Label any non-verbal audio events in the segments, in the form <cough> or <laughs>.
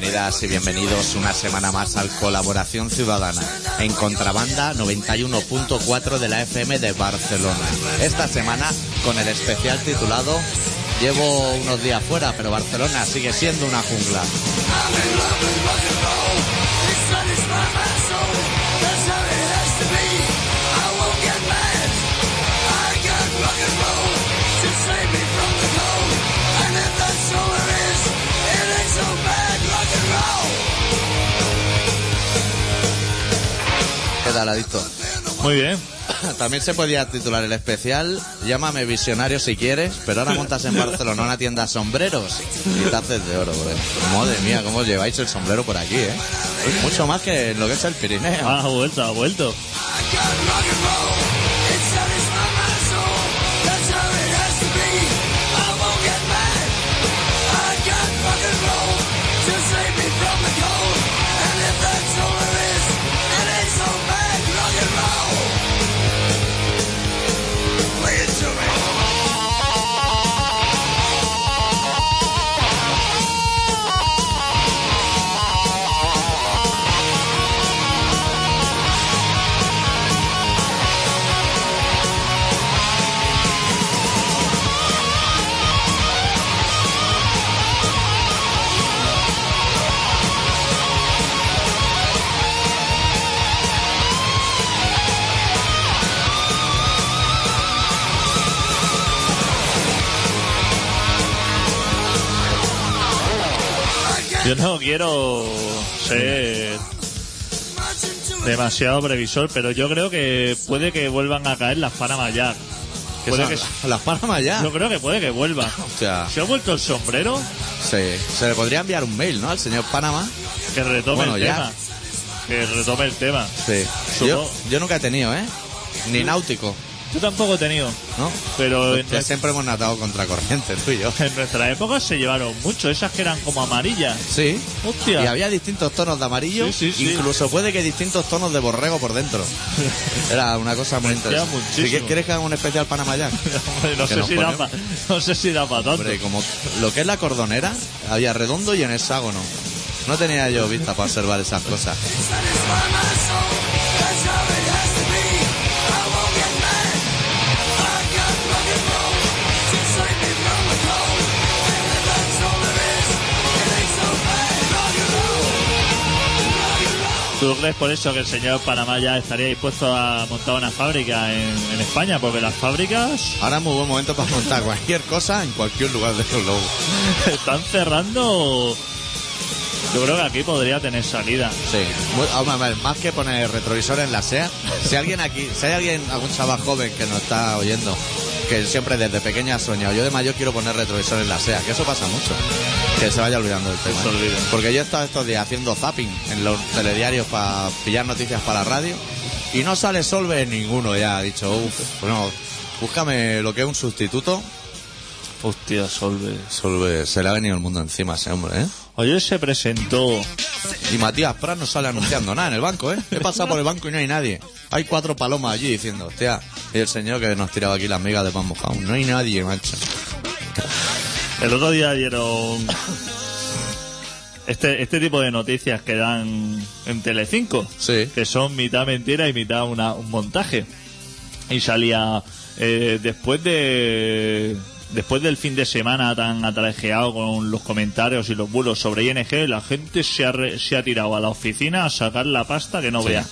Bienvenidas y bienvenidos una semana más al Colaboración Ciudadana en Contrabanda 91.4 de la FM de Barcelona. Esta semana con el especial titulado Llevo unos días fuera, pero Barcelona sigue siendo una jungla. ¿Qué tal, Adicto? Muy bien. <coughs> También se podía titular el especial Llámame visionario si quieres, pero ahora montas en Barcelona una tienda de sombreros y haces de oro, bro. Madre mía, cómo lleváis el sombrero por aquí, ¿eh? Mucho más que lo que es el Pirineo. Ha vuelto, ha vuelto. Yo no quiero ser demasiado previsor, pero yo creo que puede que vuelvan a caer las Panama Jack. ¿Qué Puede que, ¿Las Panamas ya? yo creo que puede que vuelva. <laughs> O sea, ¿Se ha vuelto el sombrero? sí. Se le podría enviar un mail, ¿no? Al señor Panamá. Que retome Bueno, el ya. tema. Que retome el tema. Sí. Supo- Yo, yo nunca he tenido, ¿eh? Ni náutico, Yo tampoco he tenido, ¿no? pero en, Que siempre hemos nadado contra corriente, tú y yo. <laughs> en nuestra época se llevaron mucho, esas que eran como amarillas. Sí. Hostia. Y había distintos tonos de amarillo, Sí, sí, sí. incluso puede que distintos tonos de borrego por dentro. <laughs> Era una cosa muy interesante. muchísimo. Si quieres que haga un especial Panamá ya. Hombre, no, Que sé nos si da ponemos- pa- no sé si da para tanto. Hombre, como lo que es la cordonera, había redondo y en hexágono. No tenía yo vista para observar esas cosas. ¿Tú crees por eso que el señor Panamá ya estaría dispuesto a montar una fábrica en, en España? Porque las fábricas Ahora es muy buen momento para montar cualquier cosa en cualquier lugar de los lobos. están cerrando. Yo creo que aquí podría tener salida. Sí, Muy- aún más, más que poner retrovisores en la SEA, si alguien aquí, si hay alguien, algún chaval joven que nos está oyendo, que siempre desde pequeña ha soñado, yo de mayor quiero poner retrovisores en la SEA, que eso pasa mucho, que se vaya olvidando del tema. olvide. Porque yo he estado estos días haciendo zapping en los telediarios para pillar noticias para la radio y no sale Solve en ninguno ya, ha dicho, uff, bueno, búscame lo que es un sustituto. Hostia, Solve. Solve, se le ha venido el mundo encima a ese hombre, ¿eh? Ayer se presentó. Y Matías Prat no sale anunciando nada en el banco, ¿eh? He pasado por el banco y no hay nadie. Hay cuatro palomas allí diciendo, hostia, y el señor que nos tiraba aquí las migas de pan mojado. No hay nadie, macho. El otro día dieron. Este, este tipo de noticias que dan en Telecinco. Sí. que son mitad mentira y mitad una, un montaje. Y salía eh, después de después del fin de semana tan atrajeado con los comentarios y los bulos sobre ING, la gente se ha, re- se ha tirado a la oficina a sacar la pasta que no Sí. vea.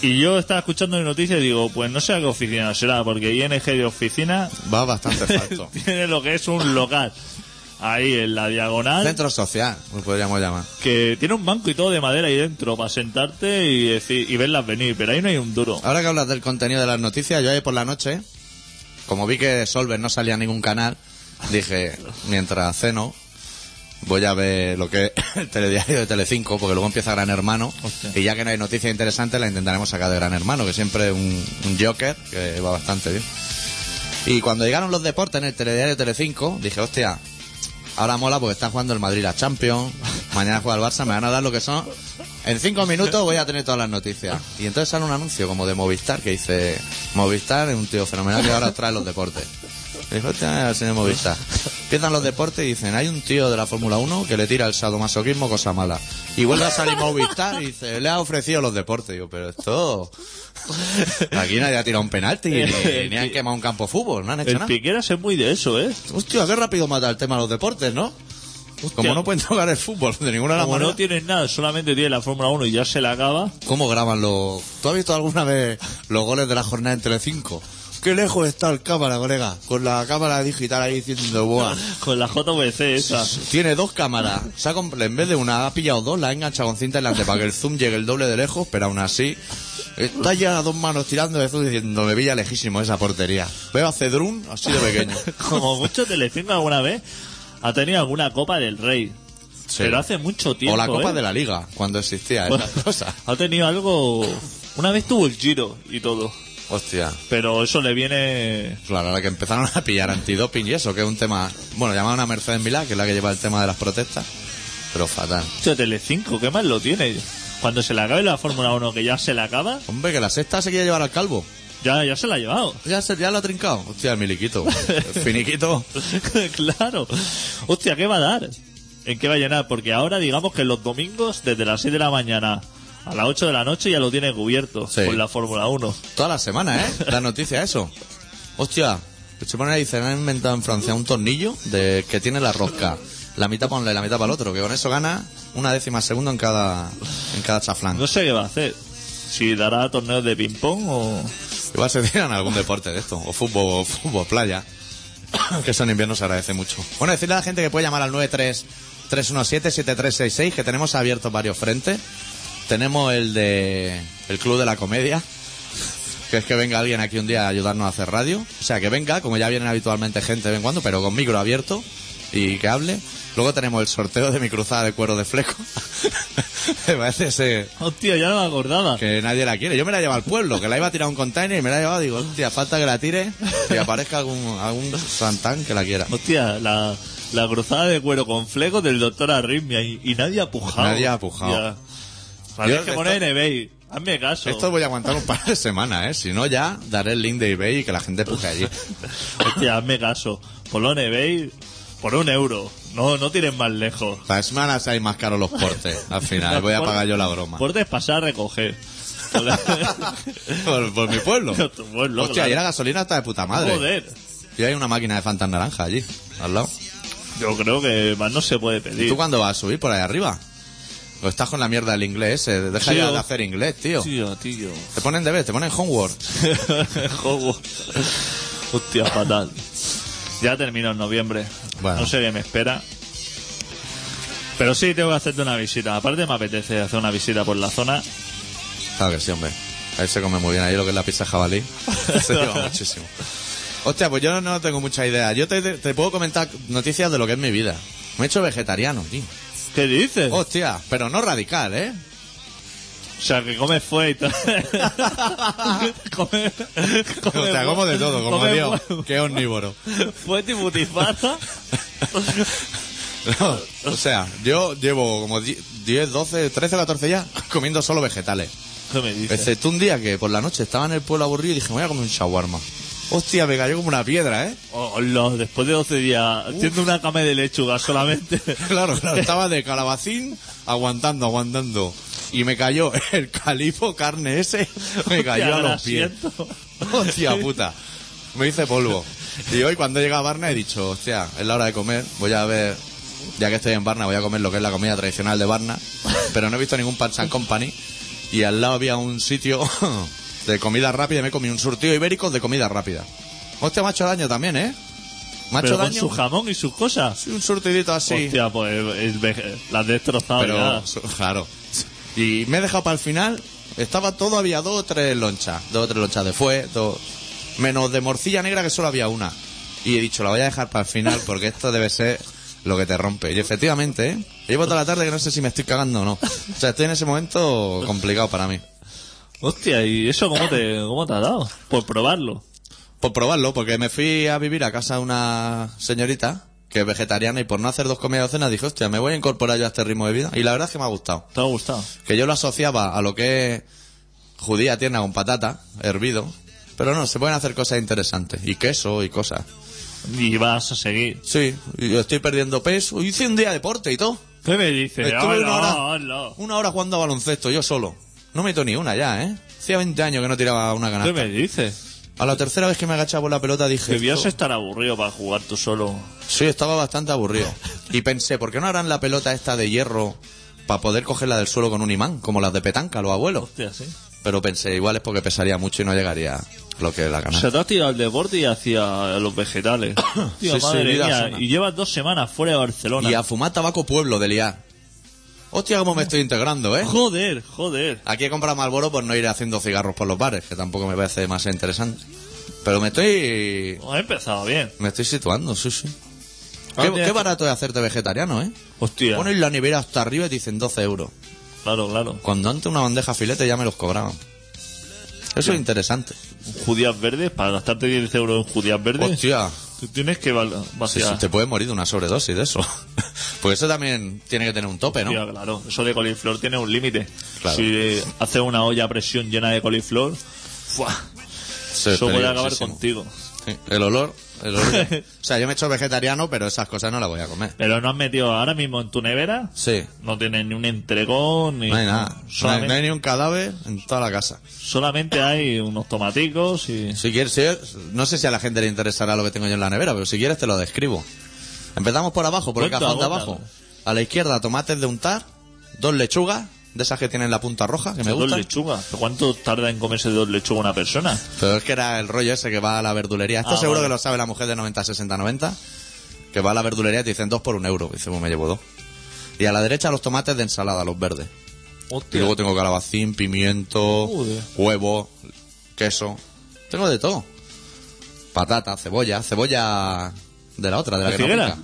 Y yo estaba escuchando mi noticia y digo, pues no sé a qué oficina será, porque ING de oficina Va bastante <laughs> falso. tiene lo que es un local. Ahí en la diagonal Centro social, lo podríamos llamar. que tiene un banco y todo de madera ahí dentro para sentarte y decir y verlas venir, pero ahí no hay un duro. Ahora que hablas del contenido de las noticias, yo ayer por la noche, como vi que Solver no salía en ningún canal, dije, mientras ceno, voy a ver lo que es el telediario de Telecinco, porque luego empieza Gran Hermano, Hostia. y ya que no hay noticias interesantes, la intentaremos sacar de Gran Hermano, que siempre es un, un joker, que va bastante bien. Y cuando llegaron los deportes en el telediario de Telecinco, dije, hostia, ahora mola porque está jugando el Madrid la Champions, mañana juega el Barça, me van a dar lo que son. En cinco minutos voy a tener todas las noticias. Y entonces sale un anuncio como de Movistar que dice, Movistar es un tío fenomenal que ahora trae los deportes. Y hostia, el señor Movistar. Empiezan los deportes y dicen, hay un tío de la Fórmula 1 que le tira el sadomasoquismo cosa mala. Y vuelve a salir Movistar y dice, le ha ofrecido los deportes. Digo, pero esto... Aquí nadie ha tirado un penalti, ni, ni han quemado un campo de fútbol, no han hecho El nada. Piqueras es muy de eso, ¿eh? Hostia, qué rápido mata el tema de los deportes, ¿no? Como no pueden tocar el fútbol de ninguna de las Como no tienes nada, solamente tiene la Fórmula 1 y ya se la acaba. ¿Cómo graban los... ¿Tú has visto alguna vez los goles de la jornada en Telecinco? Qué lejos está el cámara, colega. Con la cámara digital ahí diciendo, buah. <laughs> Con la JVC esa. Tiene dos cámaras. Se ha en vez de una ha pillado dos, la ha enganchado con cinta delante para que el zoom llegue el doble de lejos, pero aún así está ya a dos manos tirando de zoom diciendo me veía lejísimo esa portería. Veo a Cedrún así de pequeño. <laughs> Como mucho Telecinco alguna vez ha tenido alguna Copa del Rey. Sí. Pero hace mucho tiempo. o la Copa ¿eh? de la Liga, cuando existía Bueno, esa cosa. <laughs> ha tenido algo. Una vez tuvo el giro y todo. Hostia. Pero eso le viene. Claro, ahora que empezaron a pillar antidoping y eso, que es un tema, bueno, llamaban a Mercedes Milá, que es la que lleva el tema de las protestas, pero fatal. Mucho Telecinco, ¿qué más lo tiene? Cuando se le acabe la Fórmula 1, que ya se le acaba, Hombre, que la sexta se quiere llevar al calvo. Ya, ya se la ha llevado. Ya, se, ya lo ha trincado. Hostia, el miliquito. <laughs> El finiquito. <laughs> claro. Hostia, ¿qué va a dar? ¿En qué va a llenar? Porque ahora digamos que los domingos, desde las 6 de la mañana a las 8 de la noche, ya lo tiene cubierto Sí. con la Fórmula 1. Toda la semana, ¿eh? <laughs> La noticia, eso. Hostia, se pone ahí, se han inventado en Francia un tornillo de que tiene la rosca. La mitad para un lado y la mitad para el otro, que con eso gana una décima segundo en cada, en cada chaflán. No sé qué va a hacer. Si dará torneos de ping-pong o... Igual se tiran algún deporte de esto, o fútbol, o fútbol, playa. <coughs> que en invierno se agradece mucho. Bueno, decirle a la gente que puede llamar al 93-317-7366, que tenemos abiertos varios frentes. Tenemos el de el Club de la Comedia, que es que venga alguien aquí un día a ayudarnos a hacer radio. O sea, que venga, como ya vienen habitualmente gente de vez en cuando, pero con micro abierto y que hable. Luego tenemos el sorteo de mi cruzada de cuero de fleco. <laughs> Me parece ese Hostia, ya no me acordaba. que nadie la quiere. Yo me la llevo al pueblo, que la iba a tirar a un container y me la he llevado. Digo, hostia, falta que la tire y aparezca algún, algún santán que la quiera. Hostia, la, la cruzada de cuero con flecos del doctor Arritmia y, y nadie ha pujado. Nadie ha pujado. Yo que esto- poner en eBay. Hazme caso. Esto voy a aguantar un par de semanas, ¿eh? Si no, ya daré el link de eBay y que la gente puje allí. <laughs> Hostia, hazme caso. Ponlo en eBay por un euro. No, no tires más lejos. Para semanas hay más caros los portes. Al final, voy a pagar yo la broma. Portes pasar a recoger. <laughs> Por, por mi pueblo. <laughs> Tu pueblo, Hostia, claro. y la gasolina está de puta madre. Joder. Y hay una máquina de Fantas naranja allí, al lado. Yo creo que más no se puede ¿Y pedir. tú cuándo vas a subir por ahí arriba? O estás con la mierda del inglés, eh. Deja ya de hacer inglés, tío. Tío, tío. Te ponen deberes, te ponen homework. <laughs> Juego. Hostia, fatal. Ya termino en noviembre. Bueno. No sé qué me espera. Pero sí, tengo que hacerte una visita. Aparte me apetece hacer una visita por la zona. Claro que sí, hombre. Ahí se come muy bien. Ahí lo que es la pizza jabalí. <laughs> se lleva muchísimo. Hostia, pues yo no tengo mucha idea. Yo te, te puedo comentar noticias de lo que es mi vida. Me he hecho vegetariano, tío. ¿Qué dices? Hostia, pero no radical, ¿eh? O sea, que comes fue y tal. <laughs> come, O sea, como de todo, como come Dios. fue- Qué omnívoro. Fue y butifarra. No, o sea, yo llevo como 10, 12, 13, 14 ya comiendo solo vegetales. ¿Qué me dices? Excepto un día que por la noche estaba en el pueblo aburrido y dije, me voy a comer un shawarma. Hostia, me cayó como una piedra, ¿eh? Hola, después de 12 días, haciendo una cama de lechuga solamente. <laughs> Claro, claro, estaba de calabacín aguantando, aguantando. Y me cayó <laughs> el calipo carne ese, me cayó a los pies. Hostia puta, me hice polvo. Y hoy cuando llega a Barna he dicho, hostia, es la hora de comer, voy a ver, ya que estoy en Barna, voy a comer lo que es la comida tradicional de Barna, pero no he visto ningún Punch and Company. Y al lado había un sitio <laughs> de comida rápida y me comí un surtido ibérico de comida rápida. Hostia, me ha hecho daño también, ¿eh? Me ha Pero hecho con daño. su jamón y sus cosas. Sí, un surtidito así. Hostia, pues el veje- la has destrozado Pero, ya. claro. Y me he dejado para el final. Estaba todo, había dos o tres lonchas. Dos o tres lonchas de fue, dos. Menos de morcilla negra que solo había una. Y he dicho, la voy a dejar para el final porque esto debe ser lo que te rompe. Y efectivamente, ¿eh? Llevo toda la tarde que no sé si me estoy cagando o no. O sea, estoy en ese momento complicado para mí. Hostia, ¿y eso cómo te, cómo te ha dado? Por probarlo. Por probarlo, porque me fui a vivir a casa de una señorita que es vegetariana y por no hacer dos comidas de cena dije, hostia, me voy a incorporar yo a este ritmo de vida. Y la verdad es que me ha gustado. ¿Te ha gustado? que yo lo asociaba a lo que es judía tierna con patata, hervido, pero no, se pueden hacer cosas interesantes, y queso y cosas. Y vas a seguir. Sí, y yo estoy perdiendo peso. Hice un día de deporte y todo. ¿Qué me dices? Estuve una hora, Hola, una hora jugando a baloncesto, yo solo. No meto ni una ya, ¿eh? Hacía 20 años que no tiraba una ¿Qué canasta. me dices? A la tercera vez que me agachaba por la pelota dije... Debías "Esto- estar aburrido para jugar tú solo. Sí, estaba bastante aburrido. Y pensé, ¿por qué no harán la pelota esta de hierro para poder cogerla del suelo con un imán, como las de petanca, los abuelos? Hostia, sí. Pero pensé, igual es porque pesaría mucho y no llegaría a lo que la canasta. sea, te has tirado al deporte y hacia los vegetales. <coughs> Tío, Sí, madre mía. Y llevas dos semanas fuera de Barcelona. Y a fumar tabaco pueblo de liar. Hostia, cómo me estoy integrando, ¿eh? Joder, joder. Aquí he comprado Malboro por no ir haciendo cigarros por los bares, que tampoco me parece más interesante. Pero me estoy... Ha empezado bien. Me estoy situando, sí, sí. Qué, Hostia, qué barato es hacerte vegetariano, ¿eh? Hostia. Pones la nevera hasta arriba y te dicen 12 euros. Claro, claro. Cuando antes una bandeja filete ya me los cobraban. Eso es interesante. Judías verdes, para gastarte 10 euros en judías verdes, Hostia, tú tienes que vaciar. sí, te puedes morir de una sobredosis de eso. <laughs> pues eso también tiene que tener un tope, ¿no? Hostia, claro, eso de coliflor tiene un límite. Claro. Si haces una olla a presión llena de coliflor, ¡fua! Eso es eso puede acabar contigo. Sí, El olor, el olor. <laughs> o sea, yo me he hecho vegetariano, pero esas cosas no las voy a comer. Pero no has metido ahora mismo en tu nevera, Sí, no tienes ni un entregón, ni no hay nada. No hay, Solamente, no hay ni un cadáver en toda la casa. solamente hay unos tomaticos y... Si quieres, si- no sé si a la gente le interesará lo que tengo yo en la nevera, pero si quieres te lo describo. Empezamos por abajo, por el Cuenta, cajón de cuenta. abajo. A la izquierda, tomates de untar, dos lechugas, de esas que tienen la punta roja, que me dos gustan. lechugas. ¿Pero ¿Cuánto tarda en comerse dos lechugas una persona? Pero es que era el rollo ese que va a la verdulería. Esto Ah, seguro vale. que lo sabe la mujer de 90, 60, 90. Que va a la verdulería y te dicen dos por un euro. Dice, pues me llevo dos. Y a la derecha los tomates de ensalada, los verdes. Y luego tengo calabacín, pimiento, Joder. huevo, queso. Tengo de todo. Patata, cebolla, cebolla de la otra, de la ¿De que no pica.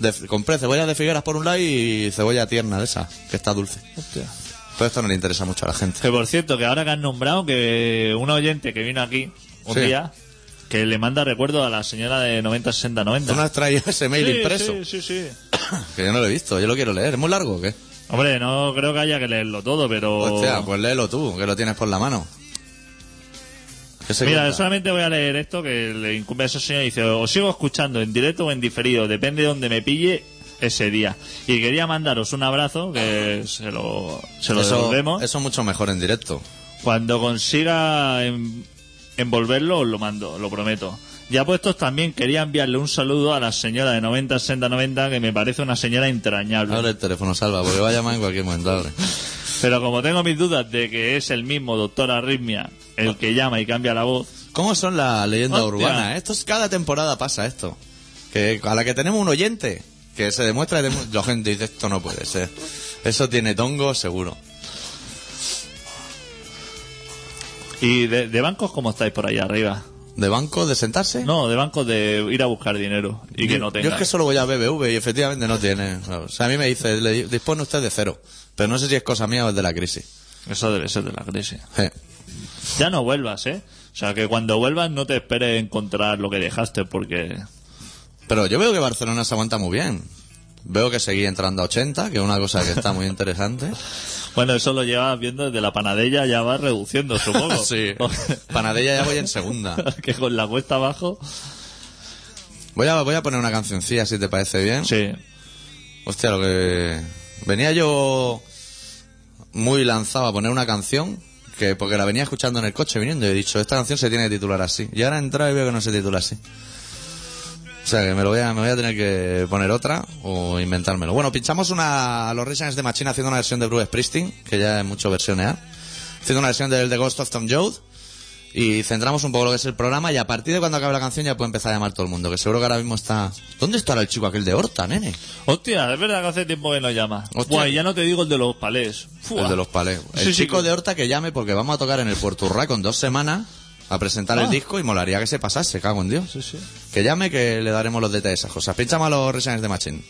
De- compré cebolla de figueras por un lado y cebolla tierna de esa, que está dulce. Hostia. Pero esto no le interesa mucho a la gente. Que por cierto, que ahora que han nombrado que un oyente que vino aquí un Sí. día, que le manda recuerdo a la señora de 90, 60, 90. ¿Tú no has traído ese mail Sí, impreso? Sí, sí, sí. <coughs> Que yo no lo he visto, yo lo quiero leer. ¿Es muy largo o qué? Hombre, no creo que haya que leerlo todo, pero... Hostia, pues léelo tú, que lo tienes por la mano. ¿Qué se Mira, solamente voy a leer esto que le incumbe a ese señor y dice, os sigo escuchando en directo o en diferido, depende de donde me pille ese día. Y quería mandaros un abrazo, que se lo, se lo eso, devolvemos. eso mucho mejor en directo. Cuando consiga en- envolverlo, os lo mando, lo prometo. Ya puestos también quería enviarle un saludo a la señora de 90, 60, 90, que me parece una señora entrañable. Abre el teléfono, salva, porque va a llamar en cualquier momento. Abre. Pero como tengo mis dudas de que es el mismo doctor Arritmia el que llama y cambia la voz, ¿Cómo son las leyendas Hostia. urbanas? Esto es, cada temporada pasa esto. Que a la que tenemos un oyente que se demuestra, que la gente dice esto no puede ser. Eso tiene tongo seguro. ¿y de, de bancos cómo estáis por ahí arriba? ¿De banco? ¿De sentarse? No, de bancos de ir a buscar dinero y que yo, no yo tenga. es que solo voy a BBV y efectivamente no tiene. O sea, a mí me dice, le di- dispone usted de cero. Pero no sé si es cosa mía o es de la crisis. Eso debe ser de la crisis. Ya no vuelvas, ¿eh? O sea, que cuando vuelvas no te esperes encontrar lo que dejaste porque... Pero yo veo que Barcelona se aguanta muy bien. Veo que seguía entrando a 80, que es una cosa que está muy <laughs> interesante. Bueno, eso lo llevas viendo desde la panadella, ya va reduciendo, supongo. <laughs> sí. Panadella ya voy en segunda. <laughs> que con la cuesta abajo... Voy a, voy a poner una cancioncilla si te parece bien. Sí. Hostia, lo que... Venía yo muy lanzado a poner una canción, que porque la venía escuchando en el coche viniendo y he dicho, esta canción se tiene que titular así. Y ahora he entrado y veo que no se titula así. O sea que me, lo voy a, me voy a tener que poner otra o inventármelo. Bueno, pinchamos una, a los Rage the Machine haciendo una versión de Bruce Springsteen, que ya es mucho versionear. Haciendo una versión del The Ghost of Tom Joad. Y centramos un poco lo que es el programa y a partir de cuando acabe la canción ya puede empezar a llamar todo el mundo, que seguro que ahora mismo está... ¿Dónde estará el chico aquel de Horta, nene? Hostia, es verdad que hace tiempo que no llama. Hostia. Buah, ya no te digo el de los palés. Fua. El de los palés. El Sí, chico de Horta que llame porque vamos a tocar en el Puerto Urraco en dos semanas a presentar Ah. el disco y molaría que se pasase, cago en Dios. Sí, sí. Que llame que le daremos los detalles a esas cosas. Pinchamos a los Resigns de Machine.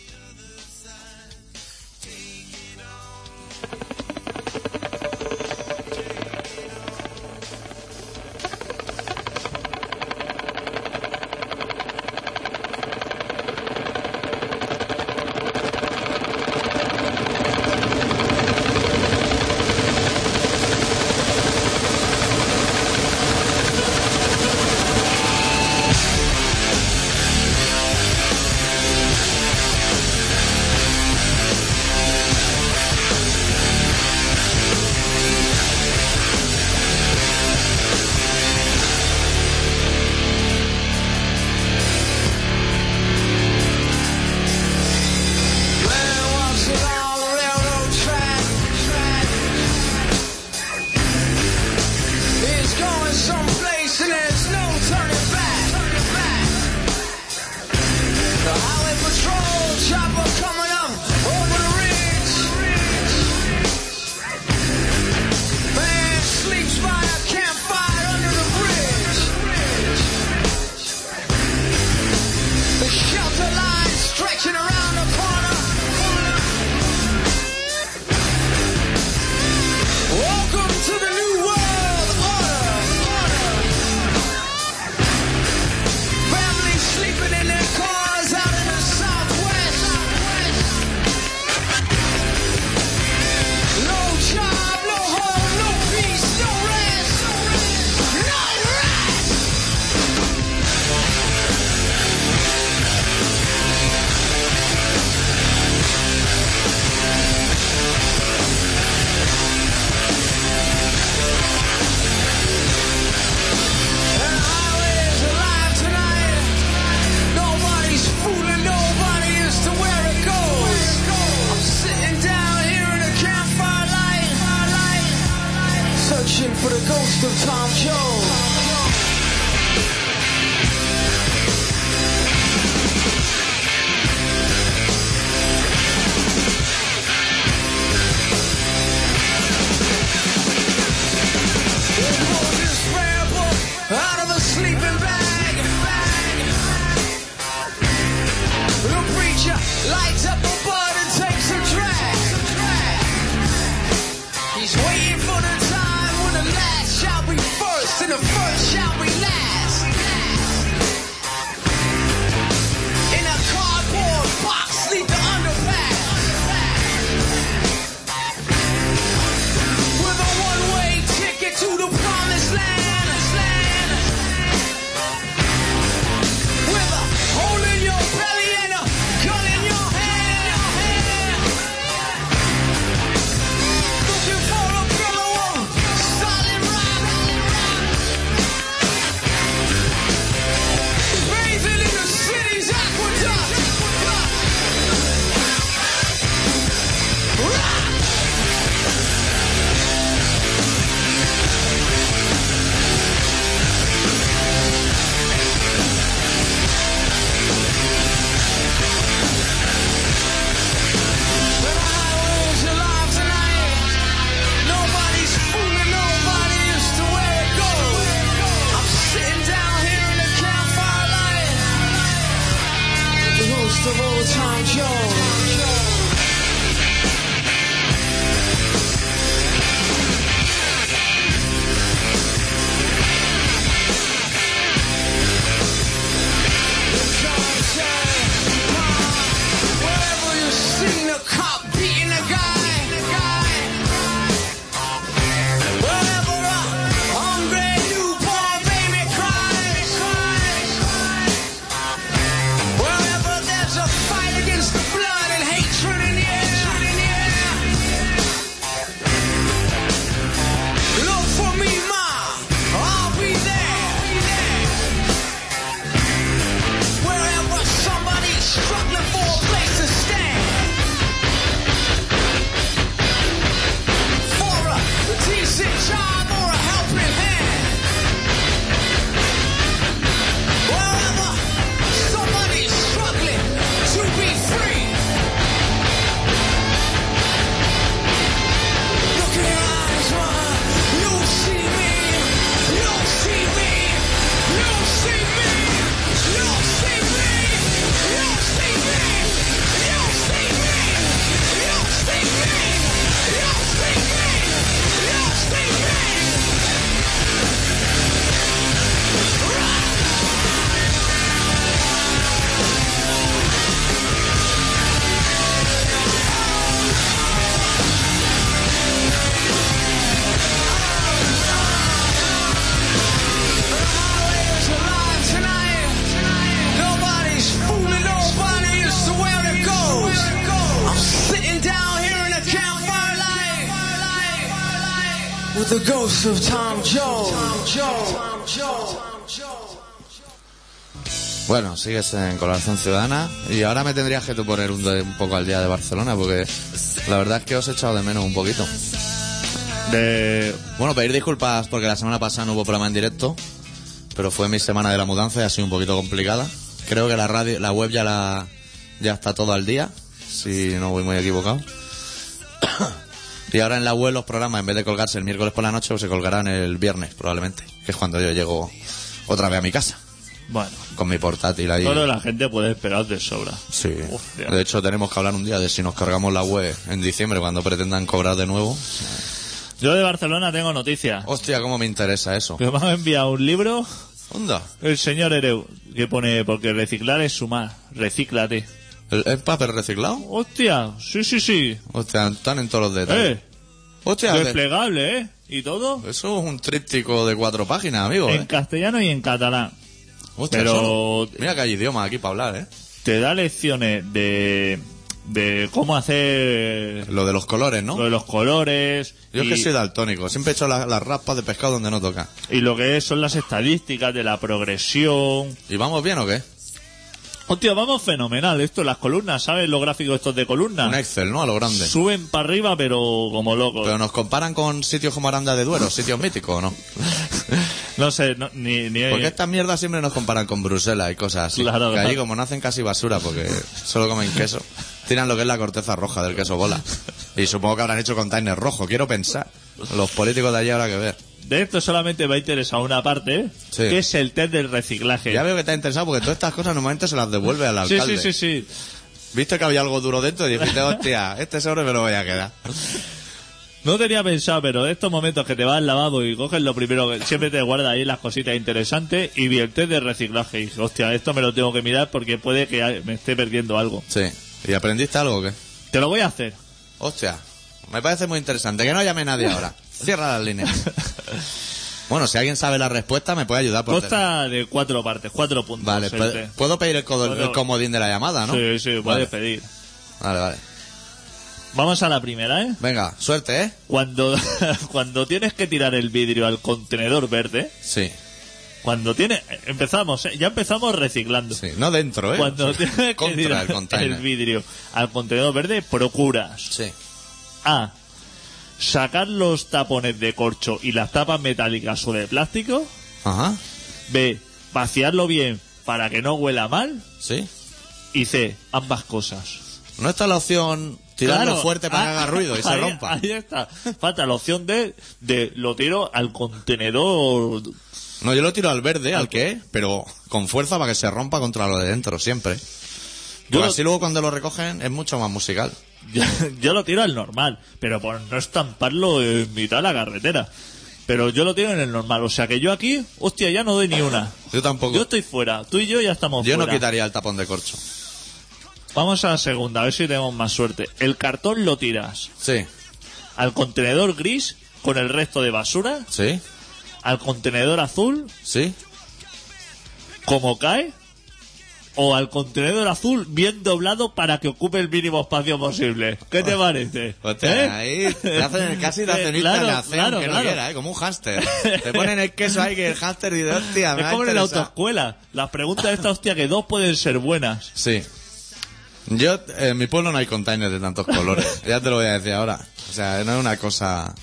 Sigues en Colaboración Ciudadana y ahora me tendrías que tú poner un, un poco al día de Barcelona porque la verdad es que os he echado de menos un poquito. De, Bueno, pedir disculpas porque la semana pasada no hubo programa en directo, pero fue mi semana de la mudanza y ha sido un poquito complicada. Creo que la radio, la web ya la ya está todo al día, si no voy muy equivocado. <coughs> y ahora en la web los programas, en vez de colgarse el miércoles por la noche, pues se colgarán el viernes probablemente, que es cuando yo llego otra vez a mi casa, bueno, con mi portátil ahí. todo la gente puede esperar de sobra. Sí. Hostia. De hecho, tenemos que hablar un día de si nos cargamos la web en diciembre cuando pretendan cobrar de nuevo. Yo de Barcelona tengo noticias. Hostia, cómo me interesa eso. Que me han enviado un libro, Onda. el señor Ereu, que pone, porque reciclar es sumar, recíclate. ¿El- ¿Es papel reciclado? Hostia, sí, sí, sí. Hostia, están en todos los detalles. Eh, Hostia, de- desplegable, ¿eh? Y todo eso es un tríptico de cuatro páginas, amigo. en ¿eh? castellano y en catalán. Pero- Mira que hay idiomas aquí para hablar, ¿eh? Te da lecciones de, de cómo hacer Lo de los colores, ¿no? lo de los colores Yo es que soy daltónico. Siempre he hecho la- las raspas de pescado donde no toca. y lo que son las estadísticas de la progresión. ¿Y vamos bien o qué? Hostia, vamos fenomenal. Esto, las columnas, ¿sabes? Los gráficos estos de columnas. Un Excel, ¿no? A lo grande. Suben para arriba, pero como locos. Pero nos comparan con sitios como Aranda de Duero, sitios míticos, ¿o no? <laughs> No sé, no- ni... ni Porque estas mierdas siempre nos comparan con Bruselas y cosas así. Claro, que claro. allí como no hacen casi basura porque solo comen queso, tiran lo que es la corteza roja del queso bola. Y supongo que habrán hecho container rojo, quiero pensar. Los políticos de allí habrá que ver. De esto solamente va a interesar una parte. Sí. que es el test del reciclaje. Ya veo que te ha interesado porque todas estas cosas normalmente se las devuelve al sí, alcalde. sí, sí, sí. Viste que había algo duro dentro y dijiste, hostia, este sobre me lo voy a quedar. No tenía pensado, pero de estos momentos que te vas al lavabo y coges lo primero que siempre te guarda ahí las cositas interesantes y vi el test de reciclaje y dije, hostia, esto me lo tengo que mirar porque puede que me esté perdiendo algo. Sí. ¿Y aprendiste algo o qué? Te lo voy a hacer. Hostia, me parece muy interesante. Que no llame nadie ahora. <laughs> Cierra las líneas. Bueno, si alguien sabe la respuesta, me puede ayudar por Consta de cuatro partes, cuatro puntos. Vale, puedo, pedir el, codo- el comodín de la llamada, ¿no? Sí, sí, puedes Vale, pedir. vale, vale. Vamos a la primera, ¿eh? Venga, suerte, ¿eh? Cuando, <laughs> cuando tienes que tirar el vidrio al contenedor verde, Sí, cuando tienes... Empezamos, ¿eh? ya empezamos reciclando. sí. No dentro, ¿eh? Cuando tienes que tirar el el vidrio al contenedor verde, procuras Sí. A. Sacar los tapones de corcho y las tapas metálicas o de plástico. Ajá. B. Vaciarlo bien para que no huela mal. Sí. Y C. Ambas cosas. ¿No está la opción tirarlo Claro, fuerte para que ah, haga ruido y se rompa? Ahí está. Falta la opción de, de lo tiro al contenedor. No, yo lo tiro al verde, al que, pero con fuerza para que se rompa contra lo de dentro, siempre. Yo Porque lo- así luego cuando lo recogen es mucho más musical. Yo, <laughs> yo lo tiro al normal, pero por no estamparlo en mitad de la carretera. Pero yo lo tiro en el normal. O sea que yo aquí, hostia, ya no doy ni una. Yo tampoco. Yo estoy fuera. Tú y yo ya estamos Yo no fuera. quitaría el tapón de corcho. Vamos a la segunda, a ver si tenemos más suerte. El cartón lo tiras Sí. al contenedor gris con el resto de basura, ¿Sí? al contenedor azul ¿Sí? como cae, o al contenedor azul bien doblado para que ocupe el mínimo espacio posible. ¿Qué te parece? Hostia, ¿Eh? ahí te hacen, casi te <laughs> Eh, hacen claro, claro, que no claro. quiera, ¿eh? como un hámster. Te ponen el queso ahí que el hámster dice, hostia, me Es como en la interesado". autoescuela. Las preguntas de esta hostia que dos pueden ser buenas. Sí. Yo, en mi pueblo no hay containers de tantos colores. ya te lo voy a decir ahora. O sea, no es una cosa...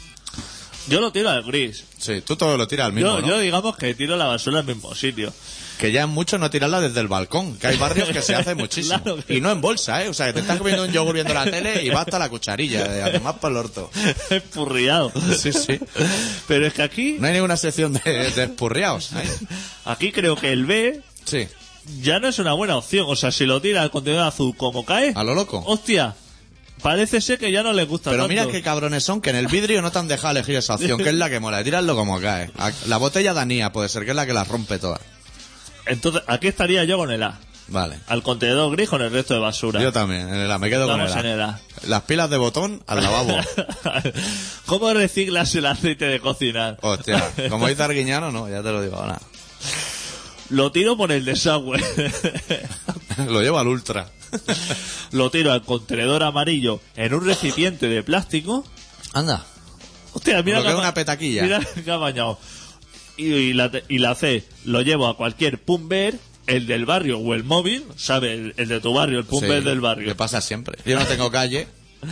Yo lo tiro al gris. Sí, tú todo lo tiras al mismo, Yo, ¿no? yo digamos que tiro la basura al mismo sitio. Que ya es mucho no tirarla desde el balcón, que hay barrios que se hace <laughs> muchísimo. Claro Y no en bolsa, ¿eh? O sea, que te estás comiendo un yogur viendo la tele y va hasta la cucharilla, eh, además por el orto. <laughs> Espurriado. Sí, sí. Pero es que aquí, No hay ninguna sección de, de espurriados, ¿eh? aquí creo que el B Sí. ya no es una buena opción. O sea, si lo tira al contenedor azul como cae, A lo loco. hostia, parece ser que ya no le gusta Pero tanto. mira qué cabrones son, que en el vidrio no te han dejado elegir esa opción, que es la que mola. Tirarlo como cae. La botella danía puede ser, que es la que la rompe todas. Entonces, aquí estaría yo con el A. Vale. Al contenedor gris con el resto de basura. Yo también, en el A, me quedo Vamos con en el el A. A. Las pilas de botón al lavabo. <laughs> ¿Cómo reciclas el aceite de cocinar? Hostia, como dice Arguiñano, no, ya te lo digo ahora. Lo tiro por el desagüe. <laughs> lo llevo al ultra. lo tiro al contenedor amarillo en un recipiente de plástico. Anda. Hostia, mira Lo que es una petaquilla. Mira que ha bañado. Y, y la, y la C lo llevo a cualquier pumber, el del barrio o el móvil, ¿sabe? El, el de tu barrio, el pumber Sí, del Que barrio. pasa siempre. Yo no tengo calle,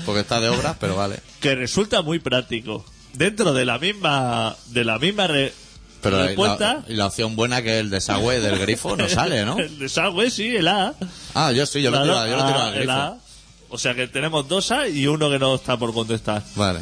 porque está de obras, pero vale. Que resulta muy práctico. Dentro de la misma, de la misma re- Pero la, y la opción buena que el desagüe del grifo no sale, ¿no? <laughs> El desagüe, sí, el A. Ah, yo sí, yo lo tiro, yo lo tiro al el A. grifo. O sea que tenemos dos A y uno que no está por contestar. Vale.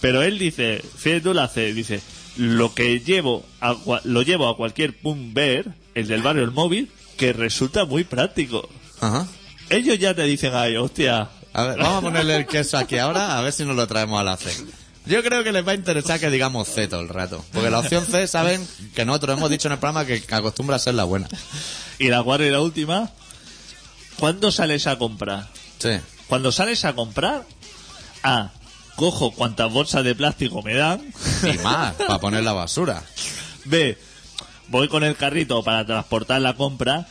Pero él dice, fíjate tú la C, dice, lo que llevo a, lo llevo a cualquier pumber, el del barrio, el móvil, que resulta muy práctico. Ajá. Ellos ya te dicen, ay, hostia, A ver, vamos a ponerle el queso aquí ahora, a ver si nos lo traemos a la C. Yo creo que les va a interesar que digamos C todo el rato. Porque la opción C saben que nosotros hemos dicho en el programa que acostumbra a ser la buena. y la cuarta y la última, ¿cuándo sales a comprar? Sí. Cuando sales a comprar, A, cojo cuantas bolsas de plástico me dan, Y más, para poner la basura. <laughs> B, voy con el carrito para transportar la compra,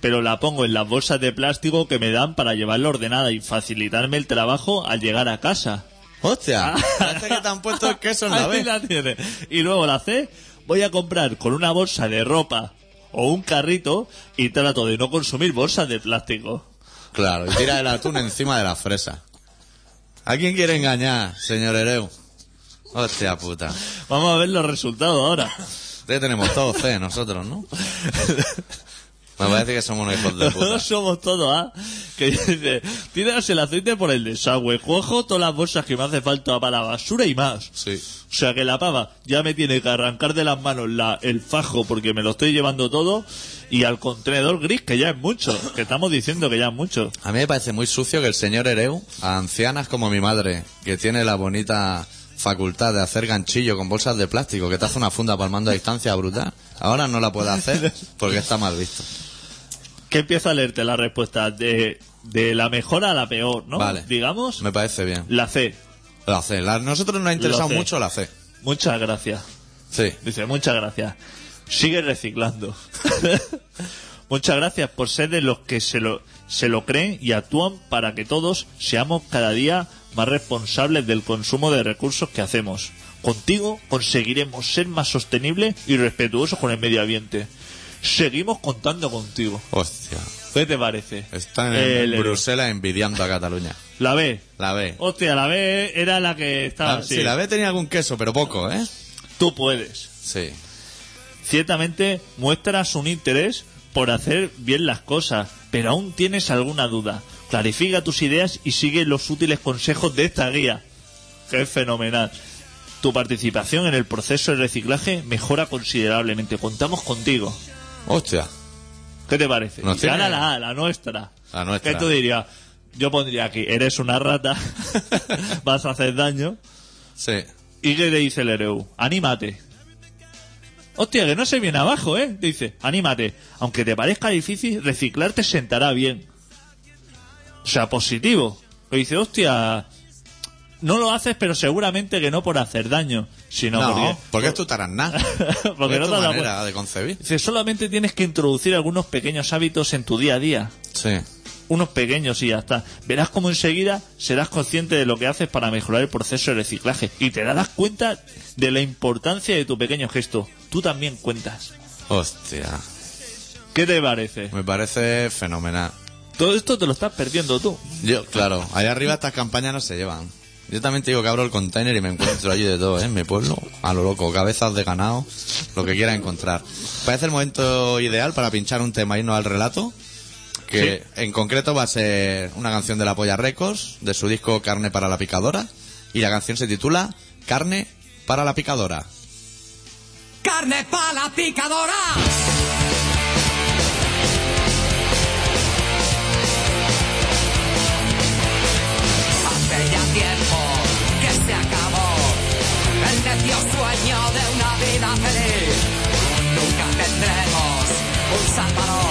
pero la pongo en las bolsas de plástico que me dan para llevarla ordenada y facilitarme el trabajo al llegar a casa. Hostia, <laughs> parece que te han puesto el queso en la tiene. Y luego la C, voy a comprar con una bolsa de ropa o un carrito y trato de no consumir bolsas de plástico. Claro, y tira el atún encima de la fresa. ¿A quién quiere engañar, señor Ereu? Hostia puta. Vamos a ver los resultados ahora. Ya tenemos todos C nosotros, ¿no? <laughs> Me parece que somos unos hijos de puta. Todos <laughs> somos todos, ¿ah? Que dice, tiras el aceite por el desagüe, cojo todas las bolsas que me hace falta para la basura y más. Sí. O sea que la pava ya me tiene que arrancar de las manos la, el fajo porque me lo estoy llevando todo y al contenedor gris que ya es mucho, que estamos diciendo que ya es mucho. A mí me parece muy sucio que el señor Ereu, a ancianas como mi madre, que tiene la bonita facultad de hacer ganchillo con bolsas de plástico, que te hace una funda palmando a distancia brutal, ahora no la puede hacer <laughs> porque está mal visto. Que empieza a leerte la respuesta de, de la mejor a la peor, ¿no? Vale. Digamos, Me parece bien. la C. La C. La- nosotros nos ha interesado mucho la C. Muchas gracias. Sí. Dice, muchas gracias. Sigue reciclando. <laughs> muchas gracias por ser de los que se lo, se lo creen y actúan para que todos seamos cada día más responsables del consumo de recursos que hacemos. Contigo conseguiremos ser más sostenibles y respetuosos con el medio ambiente. Seguimos contando contigo. Hostia. ¿Qué te parece? Están en, El- en Bruselas envidiando a Cataluña. La B. La B. Hostia, la B era la que estaba La- sí, la B tenía algún queso, pero poco, ¿eh? Tú puedes. Sí. Ciertamente muestras un interés por hacer bien las cosas, pero aún tienes alguna duda. Clarifica tus ideas y sigue los útiles consejos de esta guía. Es fenomenal. Tu participación en el proceso de reciclaje mejora considerablemente. Contamos contigo. Hostia. ¿Qué te parece? Nos Y tiene- ahora la A, la nuestra. La nuestra. ¿Qué tú dirías? Yo pondría aquí, eres una rata, <laughs> vas a hacer daño. Sí. ¿Y qué te dice el EREU? Anímate. Hostia, que no se viene abajo, ¿eh? Dice, anímate. Aunque te parezca difícil, reciclar te sentará bien. O sea, positivo. Que dice, hostia, no lo haces, pero seguramente que no por hacer daño, sino No, porque... porque es tu taraná. <laughs> Porque es no tu manera de concebir. Dice, solamente tienes que introducir algunos pequeños hábitos en tu día a día. Sí. Unos pequeños y ya está. Verás como enseguida serás consciente de lo que haces para mejorar el proceso de reciclaje y te darás cuenta de la importancia de tu pequeño gesto. Tú también cuentas. Hostia. ¿Qué te parece? Me parece fenomenal. Todo esto te lo estás perdiendo tú. Yo, claro, allá arriba estas campañas no se llevan. Yo también te digo que abro el container y me encuentro allí de todo, ¿eh? En mi pueblo, a lo loco, cabezas de ganado, lo que quiera encontrar. Parece el momento ideal para pinchar un tema y irnos al relato, que en concreto va a ser una canción de la Polla Records, de su disco Carne para la Picadora, y la canción se titula Carne para la Picadora. Carne para la picadora. Sueño de una vida feliz. Nunca tendremos un salvador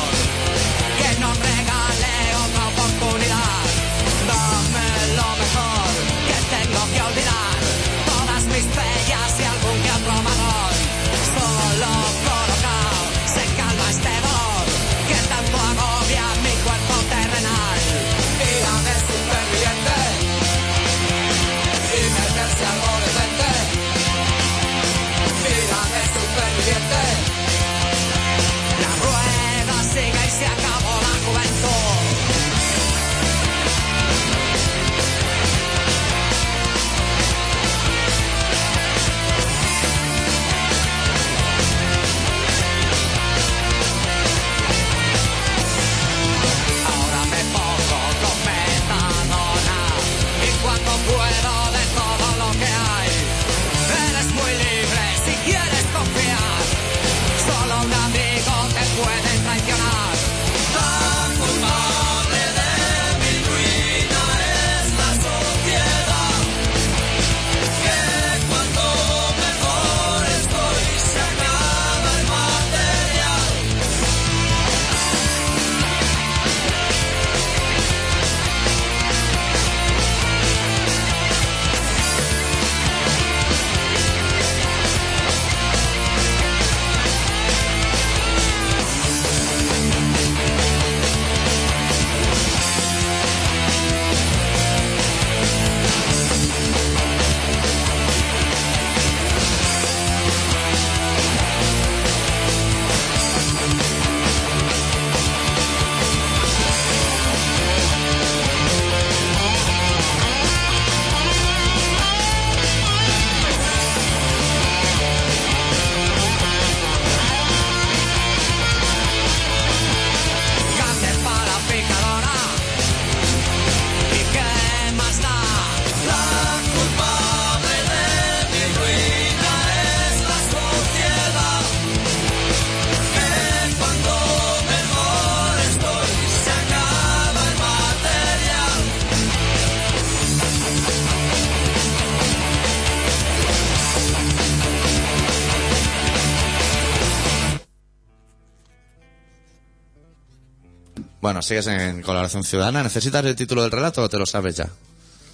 Bueno, sigues en colaboración ciudadana. ¿Necesitas el título del relato o te lo sabes ya?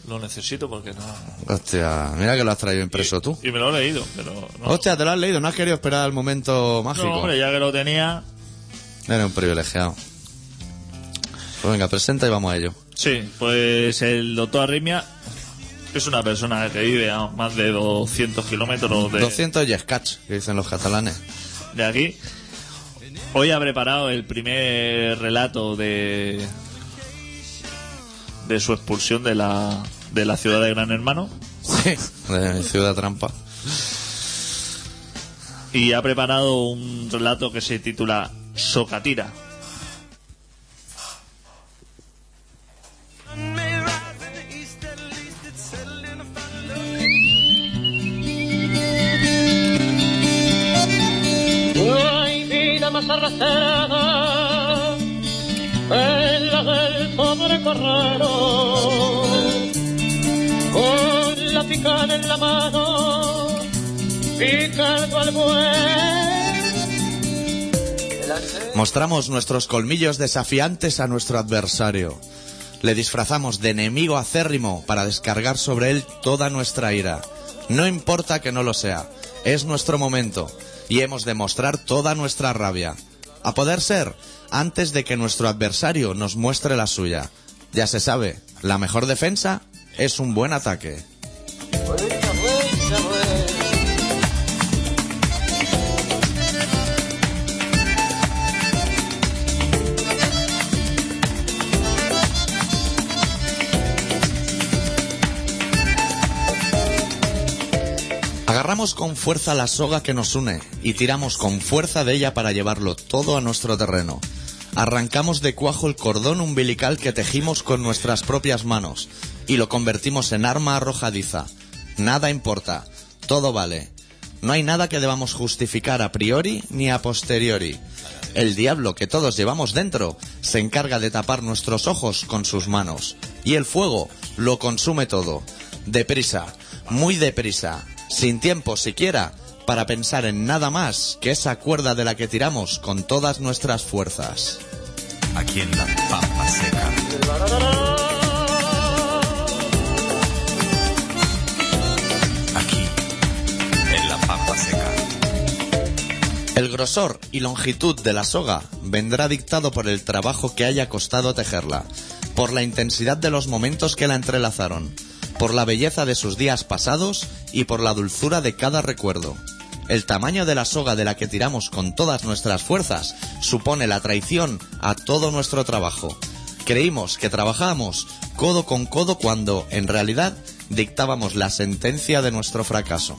Lo necesito porque no. Hostia, mira que lo has traído impreso tú. Y me lo he leído, pero no. Hostia, te lo has leído, no has querido esperar al momento mágico. No, hombre, ya que lo tenía. Eres un privilegiado. Pues venga, presenta y vamos a ello. Sí, pues el doctor Arritmia es una persona que vive a más de 200 kilómetros de, 200 y escach, que dicen los catalanes. de aquí. Hoy ha preparado el primer relato de de su expulsión de la de la ciudad de Gran Hermano Sí. De Ciudad Trampa. y ha preparado un relato que se titula Socatira. Más arrastrada en la del pobre correro. Con la picana en la mano, picando al buey. Mostramos nuestros colmillos desafiantes a nuestro adversario. Le disfrazamos de enemigo acérrimo para descargar sobre él toda nuestra ira. No importa que no lo sea, es nuestro momento y hemos de mostrar toda nuestra rabia. A poder ser, antes de que nuestro adversario nos muestre la suya. Ya se sabe, la mejor defensa es un buen ataque. Agarramos con fuerza la soga que nos une y tiramos con fuerza de ella para llevarlo todo a nuestro terreno. Arrancamos de cuajo el cordón umbilical que tejimos con nuestras propias manos y lo convertimos en arma arrojadiza. Nada importa, todo vale. No hay nada que debamos justificar a priori ni a posteriori. El diablo que todos llevamos dentro se encarga de tapar nuestros ojos con sus manos. Y el fuego lo consume todo. Deprisa, muy deprisa, sin tiempo siquiera para pensar en nada más que esa cuerda de la que tiramos con todas nuestras fuerzas. aquí en la pampa seca. Aquí, en la pampa seca. El grosor y longitud de la soga vendrá dictado por el trabajo que haya costado tejerla, por la intensidad de los momentos que la entrelazaron, por la belleza de sus días pasados y por la dulzura de cada recuerdo. El tamaño de la soga de la que tiramos con todas nuestras fuerzas supone la traición a todo nuestro trabajo. Creímos que trabajábamos codo con codo cuando, en realidad, dictábamos la sentencia de nuestro fracaso.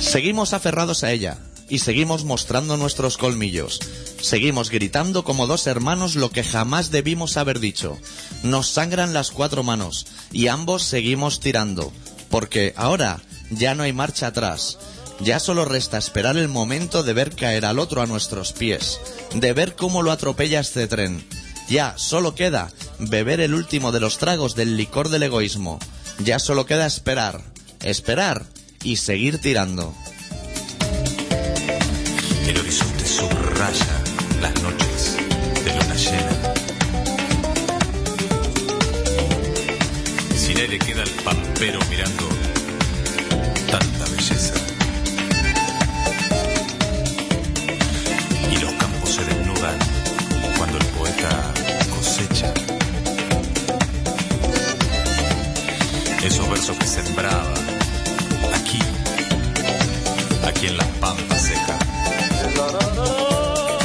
Seguimos aferrados a ella y seguimos mostrando nuestros colmillos. Seguimos gritando como dos hermanos lo que jamás debimos haber dicho. Nos sangran las cuatro manos y ambos seguimos tirando, porque ahora ya no hay marcha atrás. Ya solo resta esperar el momento de ver caer al otro a nuestros pies, de ver cómo lo atropella este tren. Ya solo queda beber el último de los tragos del licor del egoísmo. Ya solo queda esperar, esperar y seguir tirando. El horizonte subraya las noches de luna llena. Sin aire queda el pampero mirando Que sembraba aquí, en.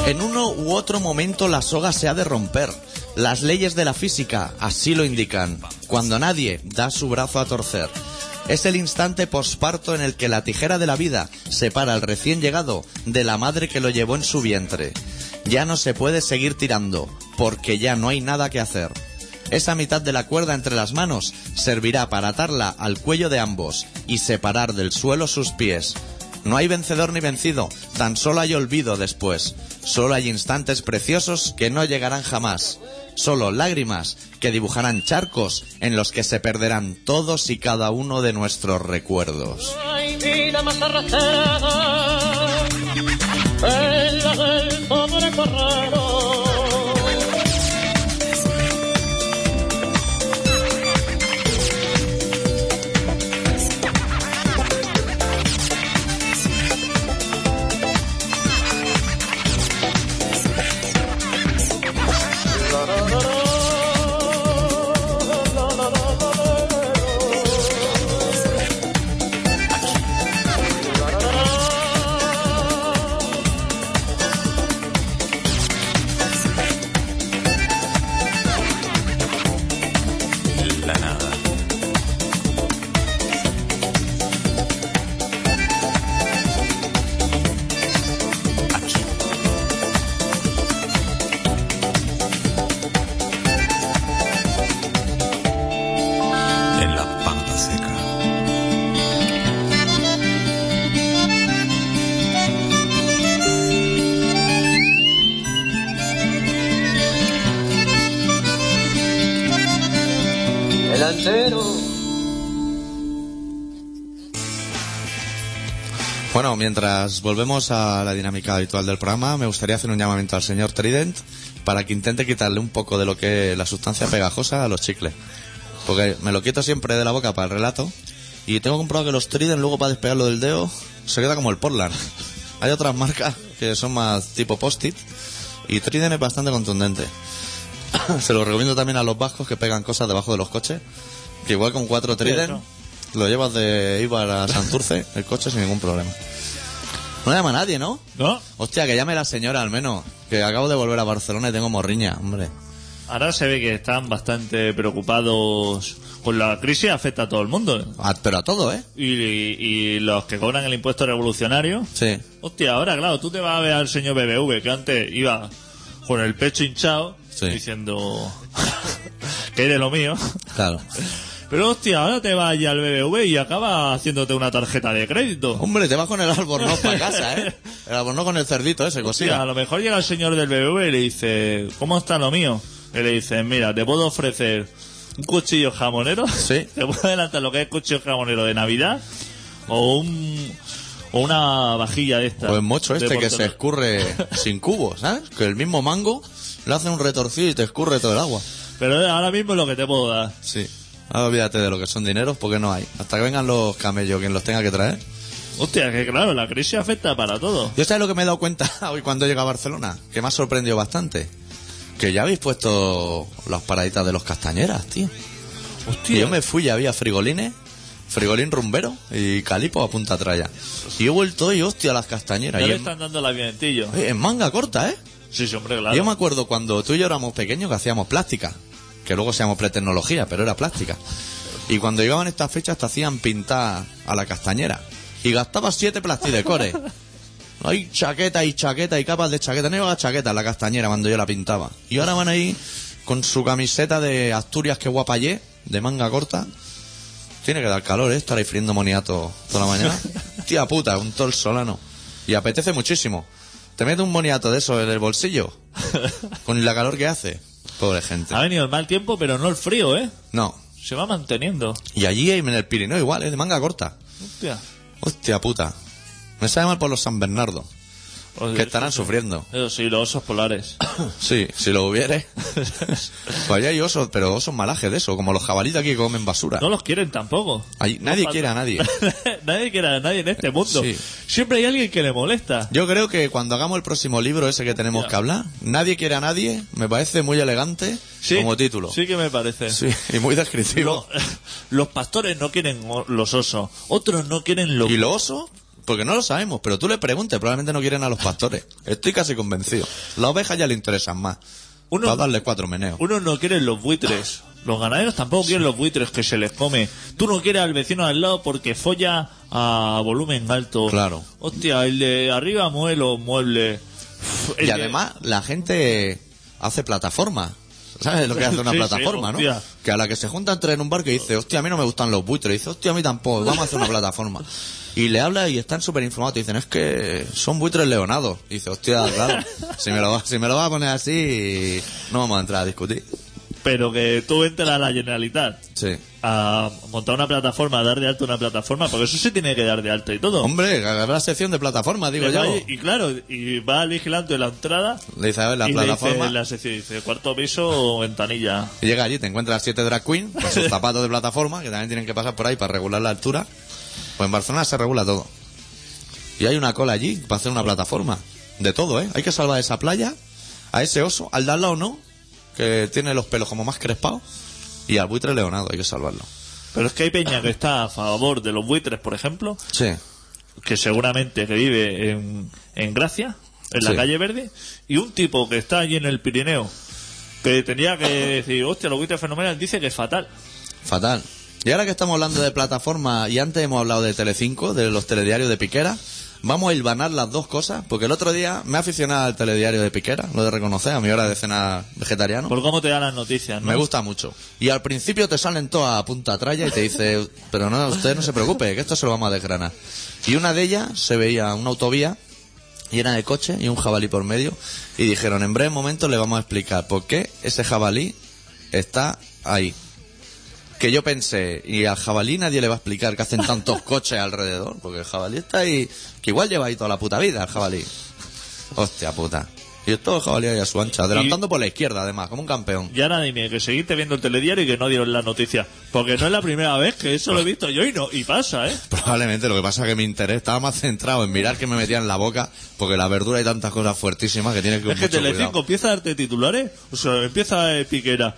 En uno u otro momento la soga se ha de romper. Las leyes de la física así lo indican, cuando nadie da su brazo a torcer. Es el instante posparto en el que la tijera de la vida separa al recién llegado de la madre que lo llevó en su vientre. Ya no se puede seguir tirando, porque ya no hay nada que hacer. Esa mitad de la cuerda entre las manos servirá para atarla al cuello de ambos y separar del suelo sus pies. No hay vencedor ni vencido, tan solo hay olvido después. Solo hay instantes preciosos que no llegarán jamás. Solo lágrimas que dibujarán charcos en los que se perderán todos y cada uno de nuestros recuerdos. Ay, la del pobre mientras volvemos a la dinámica habitual del programa, me gustaría hacer un llamamiento al señor Trident para que intente quitarle un poco de lo que es la sustancia pegajosa a los chicles. Porque me lo quito siempre de la boca para el relato y tengo comprobado que los Trident luego para despegarlo del dedo se queda como el Portland. <laughs> Hay otras marcas que son más tipo post-it y Trident es bastante contundente. <coughs> se lo recomiendo también a los vascos que pegan cosas debajo de los coches, que igual con cuatro Trident lo llevas de Ibar a Santurce el coche sin ningún problema. No llama a nadie, ¿no? ¿No? Hostia, que llame la señora al menos. Que acabo de volver a Barcelona y tengo morriña, hombre. Ahora se ve que están bastante preocupados con la crisis, afecta a todo el mundo. ¿eh? Ah, pero a todo, ¿eh? Y, y los que cobran el impuesto revolucionario. Sí. Hostia, ahora, claro, tú te vas a ver al señor BBV que antes iba con el pecho hinchado Sí. diciendo <laughs> que eres lo mío. Claro. Pero hostia, ahora te vas allí al BBV y acaba haciéndote una tarjeta de crédito. Hombre, te vas con el albornoz para casa, ¿eh? <laughs> El albornoz con el cerdito ese, Hostia, a cosilla. lo mejor llega el señor del BBV y le dice, ¿cómo está lo mío? Y le dice, mira, te puedo ofrecer un cuchillo jamonero. Sí. <laughs> Te puedo adelantar lo que es cuchillo jamonero de Navidad. O un o una vajilla de esta. O el mocho este que se escurre <laughs> sin cubo, ¿sabes? Que el mismo mango le hace un retorcido y te escurre todo el agua. Pero ahora mismo es lo que te puedo dar. Sí. Ahora olvídate de lo que son dineros porque no hay. Hasta que vengan los camellos, quien los tenga que traer. Hostia, que claro, la crisis afecta para todo. Yo sabes lo que me he dado cuenta <laughs> hoy cuando llegué a Barcelona, que me ha sorprendido bastante. Que ya habéis puesto las paraditas de los castañeras, tío. Y Hostia, yo me fui y había frigolines, frigolín rumbero y calipo a punta traya. Y he vuelto y hostia las castañeras. ya Y le en, están dando la vientillo. oye, en manga corta, ¿eh? Sí, sí, hombre, Y claro. Yo me acuerdo cuando tú y yo éramos pequeños que hacíamos plástica, que luego se llamó pretecnología, pero era plástica. Y cuando llegaban estas fechas te hacían pintar a la castañera. Y gastabas siete plastidecores. <laughs> Hay chaqueta y chaqueta y capas de chaqueta. No llevaba chaqueta en la castañera cuando yo la pintaba. Y ahora van ahí con su camiseta de Asturias que guapayé, de manga corta. Tiene que dar calor, ¿eh? Estar ahí friendo moniato toda la mañana. <laughs> Tía puta, un tol solano. Y apetece muchísimo. Te mete un moniato de eso en el bolsillo. <laughs> Con la calor que hace. Pobre gente. Ha venido el mal tiempo, pero no el frío, ¿eh? No. Se va manteniendo. Y allí en el Pirineo igual, ¿eh? De manga corta. Hostia. Hostia puta. Me sabe mal por los San Bernardo. Que estarán sufriendo. Eso sí, los osos polares. <coughs> Sí, si lo hubiere. <laughs> pues allá hay osos, pero osos malajes de eso, como los jabalíes aquí que comen basura. No los quieren tampoco. Allí- nadie No quiere a nadie. <laughs> nadie quiere a nadie en este mundo. Sí. Siempre hay alguien que le molesta. Yo creo que cuando hagamos el próximo libro ese que tenemos Ya. que hablar, nadie quiere a nadie, me parece muy elegante Sí, como título. Sí que me parece. Sí, y muy descriptivo. Lo- <laughs> los pastores no quieren los osos. Otros no quieren los... ¿Y los osos? Porque no lo sabemos, pero tú le preguntes, probablemente no quieren a los pastores. Estoy casi convencido. Las ovejas ya le interesan más. Uno- Para darle cuatro meneos. Unos no quieren los buitres. Los ganaderos tampoco quieren los buitres que se les come. Tú no quieres al vecino al lado porque folla a volumen alto. Claro. Hostia, el de arriba mueve los muebles. Y de- además, la gente hace plataformas. ¿Sabes lo que hace una <laughs> Sí, sí, plataforma, no? Que a la que se juntan tres en un barco y dice, hostia, a mí no me gustan los buitres. Dice, hostia, a mí tampoco, vamos a hacer una plataforma. Y le habla y están súper informados. Dicen, es que son buitres leonados. Y dice, hostia, claro, <laughs> si me lo, va- si me lo vas a poner así, no vamos a entrar a discutir. Pero que tú entres a la Generalitat Sí. a montar una plataforma, a dar de alta una plataforma, porque eso se tiene que dar de alta y todo. Hombre, habrá sección de plataforma, digo yo. va y, y claro, y va al vigilante de la entrada Le dice, a ver, la y le plataforma. dice la sección, dice, cuarto piso, ventanilla. Y llega allí, te encuentras siete drag queen con sus <laughs> zapatos de plataforma, que también tienen que pasar por ahí para regular la altura. Pues en Barcelona se regula todo. Y hay una cola allí para hacer una plataforma. De todo, ¿eh? Hay que salvar esa playa, a ese oso, al de al lado no, que tiene los pelos como más crespados, y al buitre leonado, hay que salvarlo. Pero es que hay peña que está a favor de los buitres, por ejemplo, Sí. que seguramente que vive en, en Gracia, en la Sí. calle Verde, y un tipo que está allí en el Pirineo, que tenía que decir, hostia, los buitres fenomenales, dice que es fatal. Fatal. Y ahora que estamos hablando de plataforma y antes hemos hablado de Telecinco, de los telediarios de Piquera, vamos a hilvanar las dos cosas, porque el otro día me he aficionado al telediario de Piquera, lo de reconocer, a mi hora de cena vegetariano. Por cómo te dan las noticias, ¿no? Me gusta mucho. Y al principio te salen todas a punta tralla y te dice, pero no, usted no se preocupe, que esto se lo vamos a desgranar. Y una de ellas se veía una autovía llena de coches y un jabalí por medio. Y dijeron, en breve momento le vamos a explicar por qué ese jabalí está ahí. Que yo pensé, y al jabalí nadie le va a explicar que hacen tantos <laughs> coches alrededor, porque el jabalí está ahí, que igual lleva ahí toda la puta vida el jabalí. Hostia puta. Y todo el jabalí ahí a su ancha, adelantando por la izquierda además, como un campeón. Y ahora dime que seguiste viendo el telediario y que no dieron la noticia. Porque no es la primera vez que eso lo he visto yo y no y pasa, ¿eh? <laughs> Probablemente lo que pasa es que mi interés estaba más centrado en mirar que me metían en la boca, porque la verdura hay tantas cosas fuertísimas que tienes que Es que Telecinco cuidado. empieza a darte titulares, o sea, empieza eh, Piquera.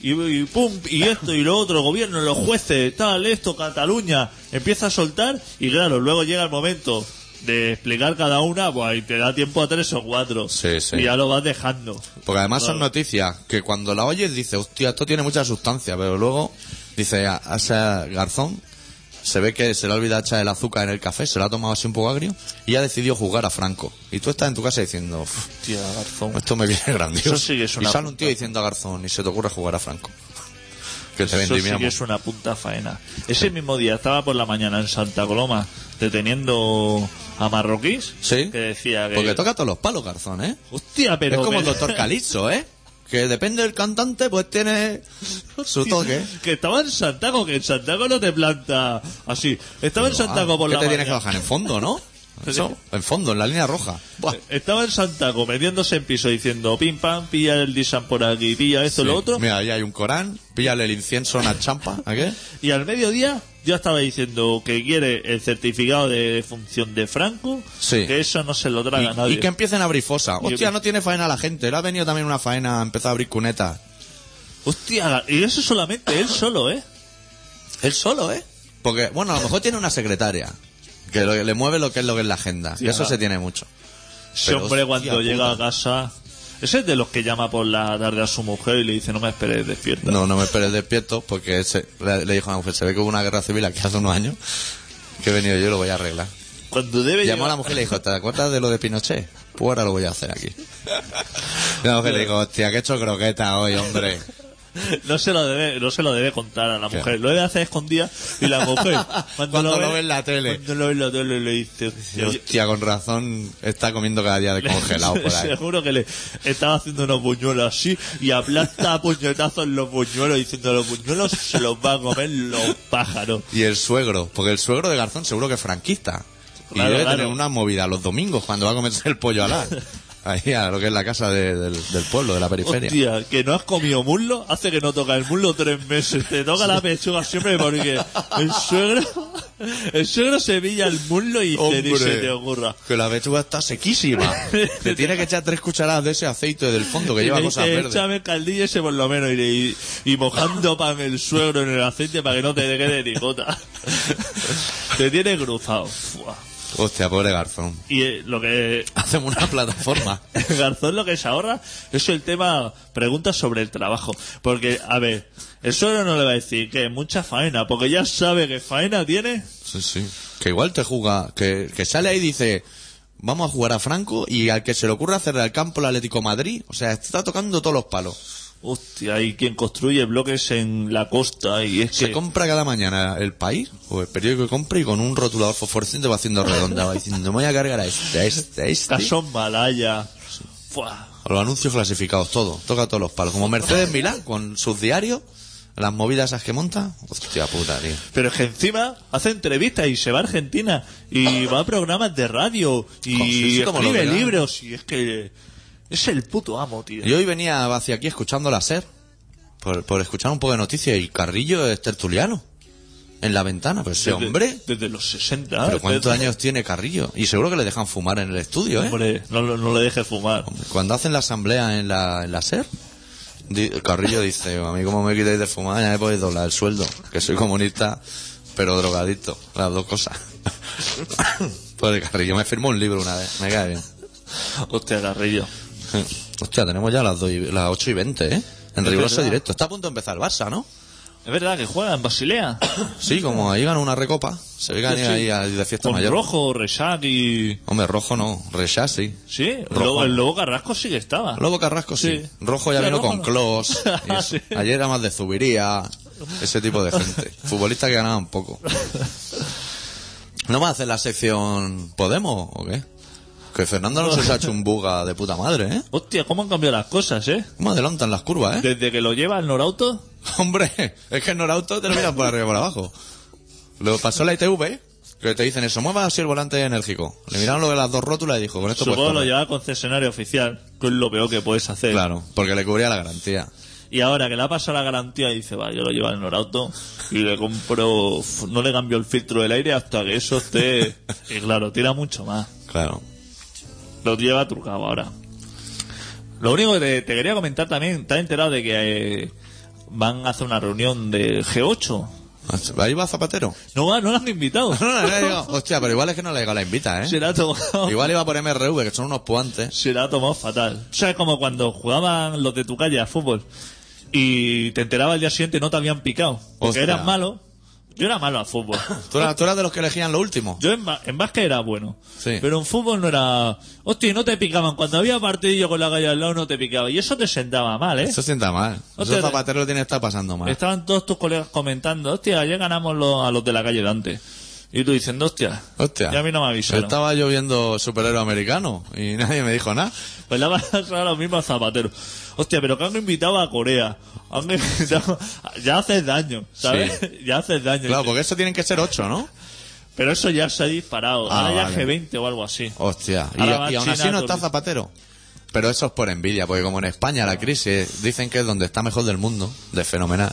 Y, y pum, y esto y lo otro, gobierno, los jueces, tal, esto, Cataluña, empieza a soltar y claro, luego llega el momento de explicar cada una, pues y te da tiempo a tres o cuatro. Sí, sí. Y ya lo vas dejando. Porque además son noticias que cuando la oyes dices, hostia, esto tiene mucha sustancia, pero luego dice, a, a ese garzón se ve que se le olvida echar el azúcar en el café, se lo ha tomado así un poco agrio y ha decidido jugar a Franco. Y tú estás en tu casa diciendo, "Uf, Tía, Garzón. esto me viene grandioso. Eso sí que es y una sale un tío diciendo a Garzón y se te ocurre jugar a Franco. <laughs> Que te Eso sí que es una punta faena. Ese mismo día estaba por la mañana en Santa Coloma deteniendo a marroquíes. Sí. Que decía que... Porque toca todos los palos, Garzón, ¿eh? Hostia, pero... es como el doctor Calixto, ¿eh? <laughs> Que depende del cantante, pues tiene su toque. Que estaba en Santaco, que en Santaco no te planta así. Estaba en Santaco por ¿Qué la te tienes que mañana. bajar? En fondo, ¿no? <laughs> Eso, en fondo, en la línea roja. Buah. Estaba en Santaco metiéndose en piso diciendo pim pam, pilla el disan por aquí, pilla esto, Sí. lo otro. Mira, ahí hay un Corán, píllale el incienso una champa, ¿a qué? <laughs> Y al mediodía ya estaba diciendo que quiere el certificado de función de Franco, Sí. que eso no se lo traga Y, nadie. y que empiecen a abrir fosa. Hostia, no tiene faena la gente. Le ha venido también una faena, ha empezado a abrir cunetas. Hostia, y eso solamente él solo, ¿eh? Él solo, ¿eh? Porque, bueno, a lo mejor tiene una secretaria. Que lo- le mueve lo que es lo que es la agenda. Y eso se tiene mucho. Ese hombre hostia cuando llega a casa... Ese es de los que llama por la tarde a su mujer y le dice no me esperes despierta. No, no me esperes despierto porque se- le, le dijo a la mujer, se ve que hubo una guerra civil aquí hace unos años que he venido yo y lo voy a arreglar. Cuando debe Llamó a la mujer y le dijo, ¿te acuerdas de lo de Pinochet? Pues ahora lo voy a hacer aquí. Y la mujer le dijo, hostia, que he hecho croqueta hoy, hombre. <laughs> No se lo debe, no se lo debe contar a la mujer. Lo debe hacer escondida y la mujer <laughs> cuando, Cuando lo ve ve en la tele. Cuando lo ve en la tele le dice, Y, hostia, con razón está comiendo cada día de <laughs> congelado por ahí. Seguro que le estaba haciendo unos buñuelos así y aplasta a puñetazos los buñuelos diciendo los buñuelos se los van a comer los pájaros. Y el suegro, porque el suegro de Garzón seguro que es franquista. Y Claro, debe claro. tener una movida los domingos cuando va a comerse el pollo alá. Ahí a lo que es la casa de- del, del pueblo, de la periferia. Hostia, que no has comido muslo hace que no toca el muslo tres meses. Te toca la pechuga siempre porque el suegro, el suegro se pilla el muslo y dice, ni Hombre. se te ocurra. Que la pechuga está sequísima. Te tiene que echar tres cucharadas de ese aceite del fondo que Y lleva le cosas verdes. échame caldillo ese por lo menos y, le- y, y mojando para el suegro en el aceite para que no te quede ni gota. te tiene cruzado. Fua. Hostia, pobre Garzón. Y eh, lo que <laughs> Hacemos una plataforma. <laughs> Garzón lo que se ahorra es el tema preguntas sobre el trabajo. Porque, a ver, el suegro no le va a decir que mucha faena, porque ya sabe que faena tiene. Sí, sí. Que igual te juega, que, que sale ahí y dice, vamos a jugar a Franco y al que se le ocurra hacerle al campo el Atlético Madrid, o sea, está tocando todos los palos. Hostia, hay quien construye bloques en la costa y es Se que... compra cada mañana el país o el periódico que compra y con un rotulador fosforescente va haciendo redonda, va diciendo, me voy a cargar a este, a este, a este. Casón Malaya. Fua. Los anuncios clasificados, todo, toca todos los palos. Como Mercedes Milán, con sus diarios, las movidas esas que monta. Hostia puta, tío. Pero es que encima hace entrevistas y se va a Argentina y va a programas de radio y Oh, sí, sí, escribe libros y es que es el puto amo, tío. Y hoy venía hacia aquí escuchando la SER, por, por escuchar un poco de noticias, y Carrillo es tertuliano. En la ventana, pues ese Desde- hombre. Desde los 60. Pero ¿cuántos desde- años tiene Carrillo? Y seguro que le dejan fumar en el estudio, ¿eh? Hombre, no, no le dejes fumar. Cuando hacen la asamblea en la, en la SER, di- Carrillo dice, a mí como me quitáis de fumar, ya me podéis doblar el sueldo, que soy comunista, pero drogadicto, las dos cosas. <laughs> Pobre Carrillo, me firmó un libro una vez, me cae bien. Hostia, Carrillo. <laughs> Hostia, tenemos ya las, dos y- las 8 y 20, ¿eh? En Es riguroso verdad. directo. Está a punto de empezar el Barça, ¿no? Es verdad que juega en Basilea. <coughs> Sí, como ahí ganó una recopa, se ve que Sí, ido sí. ahí de fiesta Con mayor. rojo, Resac y... Hombre, rojo no, Rechá sí. Sí, el Rojo. lobo, el lobo Carrasco sí que estaba. Lobo Carrasco sí. Sí. Rojo ya vino rojo con no. Clos. <laughs> Sí. Ayer era más de Zubiría, ese tipo de gente. <laughs> Futbolistas que ganaban poco. ¿No va a hacer la sección Podemos o qué? Que Fernando Alonso se ha hecho un buga de puta madre, ¿eh? Hostia, cómo han cambiado las cosas, ¿eh? ¿Cómo adelantan las curvas, eh? Desde que lo lleva el Norauto, <laughs> Hombre, es que en Norauto te lo miran por arriba y por abajo. Lo pasó la ITV, que te dicen eso, mueva así el volante enérgico. Le miraron lo de las dos rótulas y dijo, con esto supongo lo correr. lleva al concesionario oficial, que es lo peor que puedes hacer. Claro, porque le cubría la garantía. Y ahora que le ha pasado la garantía, dice, va, yo lo llevo al Norauto y le compro, no le cambio el filtro del aire hasta que eso esté... <laughs> Y claro, tira mucho más. Claro. Lo lleva trucado ahora. Lo único que te, te quería comentar también, ¿te has enterado de que eh, van a hacer una reunión de G8? Ahí va Zapatero. No, va, no lo han invitado. <laughs> No, no, no, no, hostia, pero igual es que no le llegó la invita, ¿eh? Se la ha tomado. Igual iba por MRV, que son unos puantes. Se la ha tomado fatal. O sea, es como cuando jugaban los de tu calle a fútbol y te enterabas al día siguiente no te habían picado. Porque Hostia. eras malo. Yo era malo al fútbol. <laughs> ¿Tú eras, tú eras de los que elegían lo último? Yo en, ba- en básquet era bueno. Sí. Pero en fútbol no era... Hostia, no te picaban. Cuando había partidillo con la calle al lado no te picaba. Y eso te sentaba mal, ¿eh? Eso sienta mal. Eso Zapatero lo tiene que estar pasando mal. Estaban todos tus colegas comentando, hostia, ayer ganamos lo- a los de la calle de antes. Y tú diciendo, hostia, Hostia. ya a mí no me avisaron. Estaba yo viendo superhéroe americano y <laughs> nadie me dijo nada. Pues le ha <laughs> pasado lo mismo a Zapatero. Hostia, pero que han invitado a Corea. Han <laughs> invitado... Ya haces daño, ¿sabes? Ya haces daño. Claro, porque eso tienen que ser ocho, ¿no? Pero eso ya se ha disparado. Ah, Ahora ya vale. G20 o algo así. Hostia. Y, y aún así no está todo- Zapatero. Pero eso es por envidia, porque como en España la crisis dicen que es donde está mejor del mundo, de fenomenal.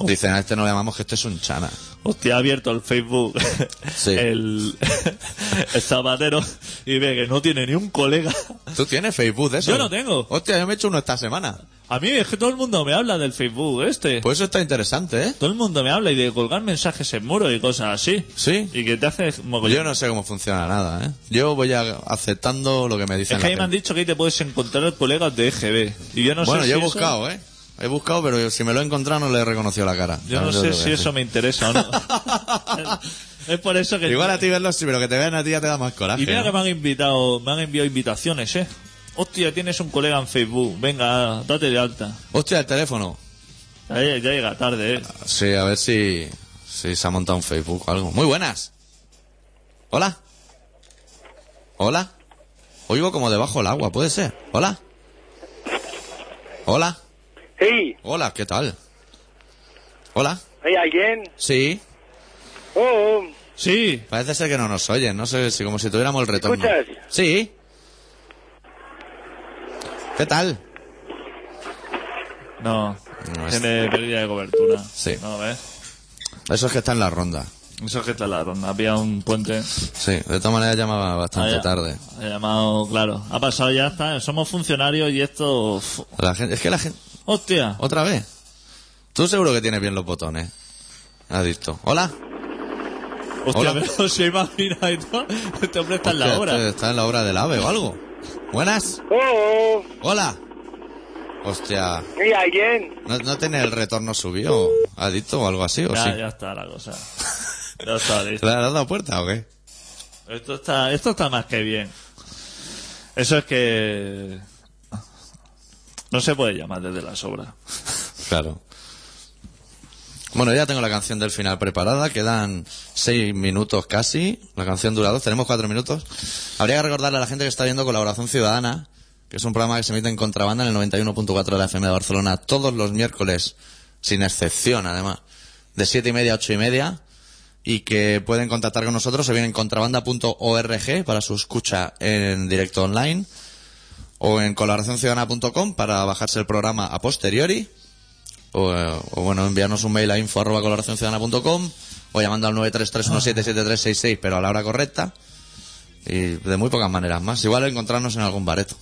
Dicen a este no le llamamos que este es un chana. Hostia, ha abierto el Facebook <laughs> Sí. el, <laughs> el Zapatero y ve que no tiene ni un colega. ¿Tú tienes Facebook de eso? Yo no tengo. Hostia, yo me he hecho uno esta semana. A mí es que todo el mundo me habla del Facebook este. Pues eso está interesante, ¿eh? Todo el mundo me habla y de colgar mensajes en muro y cosas así. Sí. Y que te hace Yo no sé cómo funciona nada, ¿eh? Yo voy a- aceptando lo que me dicen. Es que ahí me han dicho que ahí te puedes encontrar colegas de EGB. Y yo no bueno, sé yo si he eso- buscado, ¿eh? He buscado, pero si me lo he encontrado no le he reconocido la cara. Yo no ¿Sabes lo sé si eso me interesa o no. <laughs> es por eso que... Igual a ti verlo sí, pero que te vean a ti ya te da más coraje. Y mira ¿no? que me han invitado, me han enviado invitaciones, ¿eh? Hostia, tienes un colega en Facebook. Venga, date de alta. Hostia, el teléfono. Ya, ya llega tarde, ¿eh? Sí, a ver si, si se ha montado un Facebook o algo. Muy buenas. Hola. Hola. Oigo como debajo del agua, puede ser. Hola. Hola. Hey, Hola, ¿qué tal? Hola. ¿hay alguien? Sí. Oh, Sí. Parece ser que no nos oyen, no sé si como si tuviéramos el retorno. escuchas? Sí. ¿Qué tal? No. No, es- Tiene pérdida de cobertura. Sí. No, ¿ves? Eso es que está en la ronda. Eso es que está en la ronda. Había un puente. Sí, de todas maneras llamaba bastante tarde. Ha llamado, claro. Ha pasado ya, está. Somos funcionarios y esto... uf. La gente, es que la gente... Hostia. ¿Otra vez? Tú seguro que tienes bien los botones. Adicto. Hola. Hostia, Hola. pero se imagina y todo. Este hombre está en la hora. este Está en la hora del ave o algo. Buenas. Oh, Hola. Hostia. ¿hay alguien? ¿No, no tiene el retorno subido? ¿Adicto o algo así? ¿O Ya, sí? ya está la cosa. Ya está <laughs> listo. ¿Le has dado puerta o qué? Esto está, esto está más que bien. Eso es que... No se puede llamar desde la sobra. Claro. Bueno, ya tengo la canción del final preparada. Quedan seis minutos casi. La canción dura dos. Tenemos cuatro minutos. Habría que recordarle a la gente que está viendo Colaboración Ciudadana, que es un programa que se emite en contrabanda en el 91.4 de la FM de Barcelona todos los miércoles, sin excepción además, de siete y media a ocho y media. Y que pueden contactar con nosotros o bien en contrabanda.org para su escucha en directo online o en colaboracionciudadana.com para bajarse el programa a posteriori o, eh, o, bueno, enviarnos un mail a info arroba colaboracionciudadana.com o llamando al 933177366 pero a la hora correcta y de muy pocas maneras más. Igual encontrarnos en algún bareto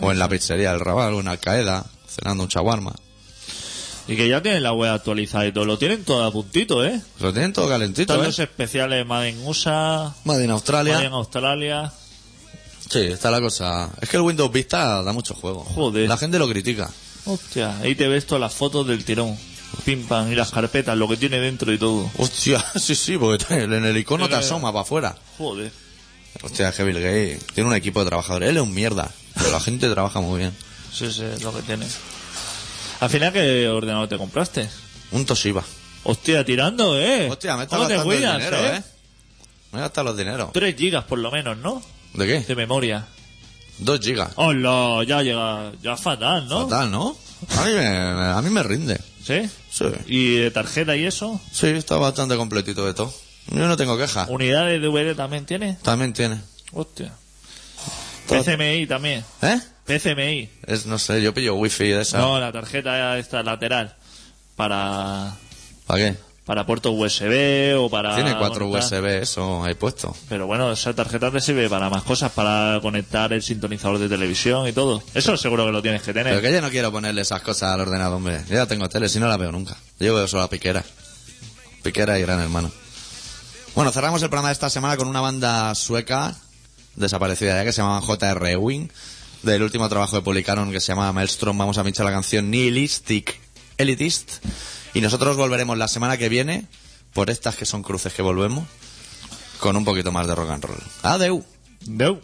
o en la pizzería del Raval o en Al-Qaeda cenando un chaguarma. Y que ya tienen la web actualizada y todo. Lo tienen todo a puntito, ¿eh? Lo tienen todo calentito, Están ¿eh? los especiales Made in USA, Made in Australia. Made in Australia. Sí, está la cosa. Es que el Windows Vista da mucho juego. Joder. La gente lo critica. Hostia, ahí te ves todas las fotos del tirón. Pim pam, y las carpetas, lo que tiene dentro y todo. Hostia, <laughs> sí, sí, porque en el icono te asoma para afuera. Joder. Hostia, que Bill Gates tiene un equipo de trabajadores. Él es un mierda, pero la gente trabaja muy bien. Sí, sí, es lo que tiene. Al final, ¿qué ordenador te compraste? Un Toshiba. Hostia, tirando, ¿eh? Hostia, me está ¿Cómo te gastando el cuidas, dinero, eh? ¿eh? Me he gastado los dineros. 3 gigas por lo menos, ¿no? ¿De qué? De memoria. Dos gigas. Hola, ya llega, ya fatal, ¿no? Fatal, ¿no? A mí me, a mí me rinde. ¿Sí? Sí. ¿Y de tarjeta y eso? Sí, está bastante completito de todo. Yo no tengo queja. ¿Unidades de DVD también tiene? También tiene. Hostia. Todo- PCMI también. ¿Eh? PCMI. Es, no sé, yo pillo wifi de esa. No, la tarjeta esta lateral. Para, ¿Para qué? Para puertos USB o para... Tiene cuatro conectar- USB eso ahí puesto. Pero bueno, esa tarjeta te sirve para más cosas, para conectar el sintonizador de televisión y todo. Eso seguro que lo tienes que tener. Pero que yo no quiero ponerle esas cosas al ordenador, hombre. Yo ya tengo tele, si no la veo nunca. Yo veo solo a Piquera. Piquera y Gran Hermano. Bueno, cerramos el programa de esta semana con una banda sueca desaparecida ya que se llama J.R. Ewing. Del último trabajo que publicaron que se llama Maelstrom. Vamos a pinchar la canción Nihilistic Elitist. Y nosotros volveremos la semana que viene, por estas que son cruces que volvemos, con un poquito más de rock and roll. Adeu. Deu.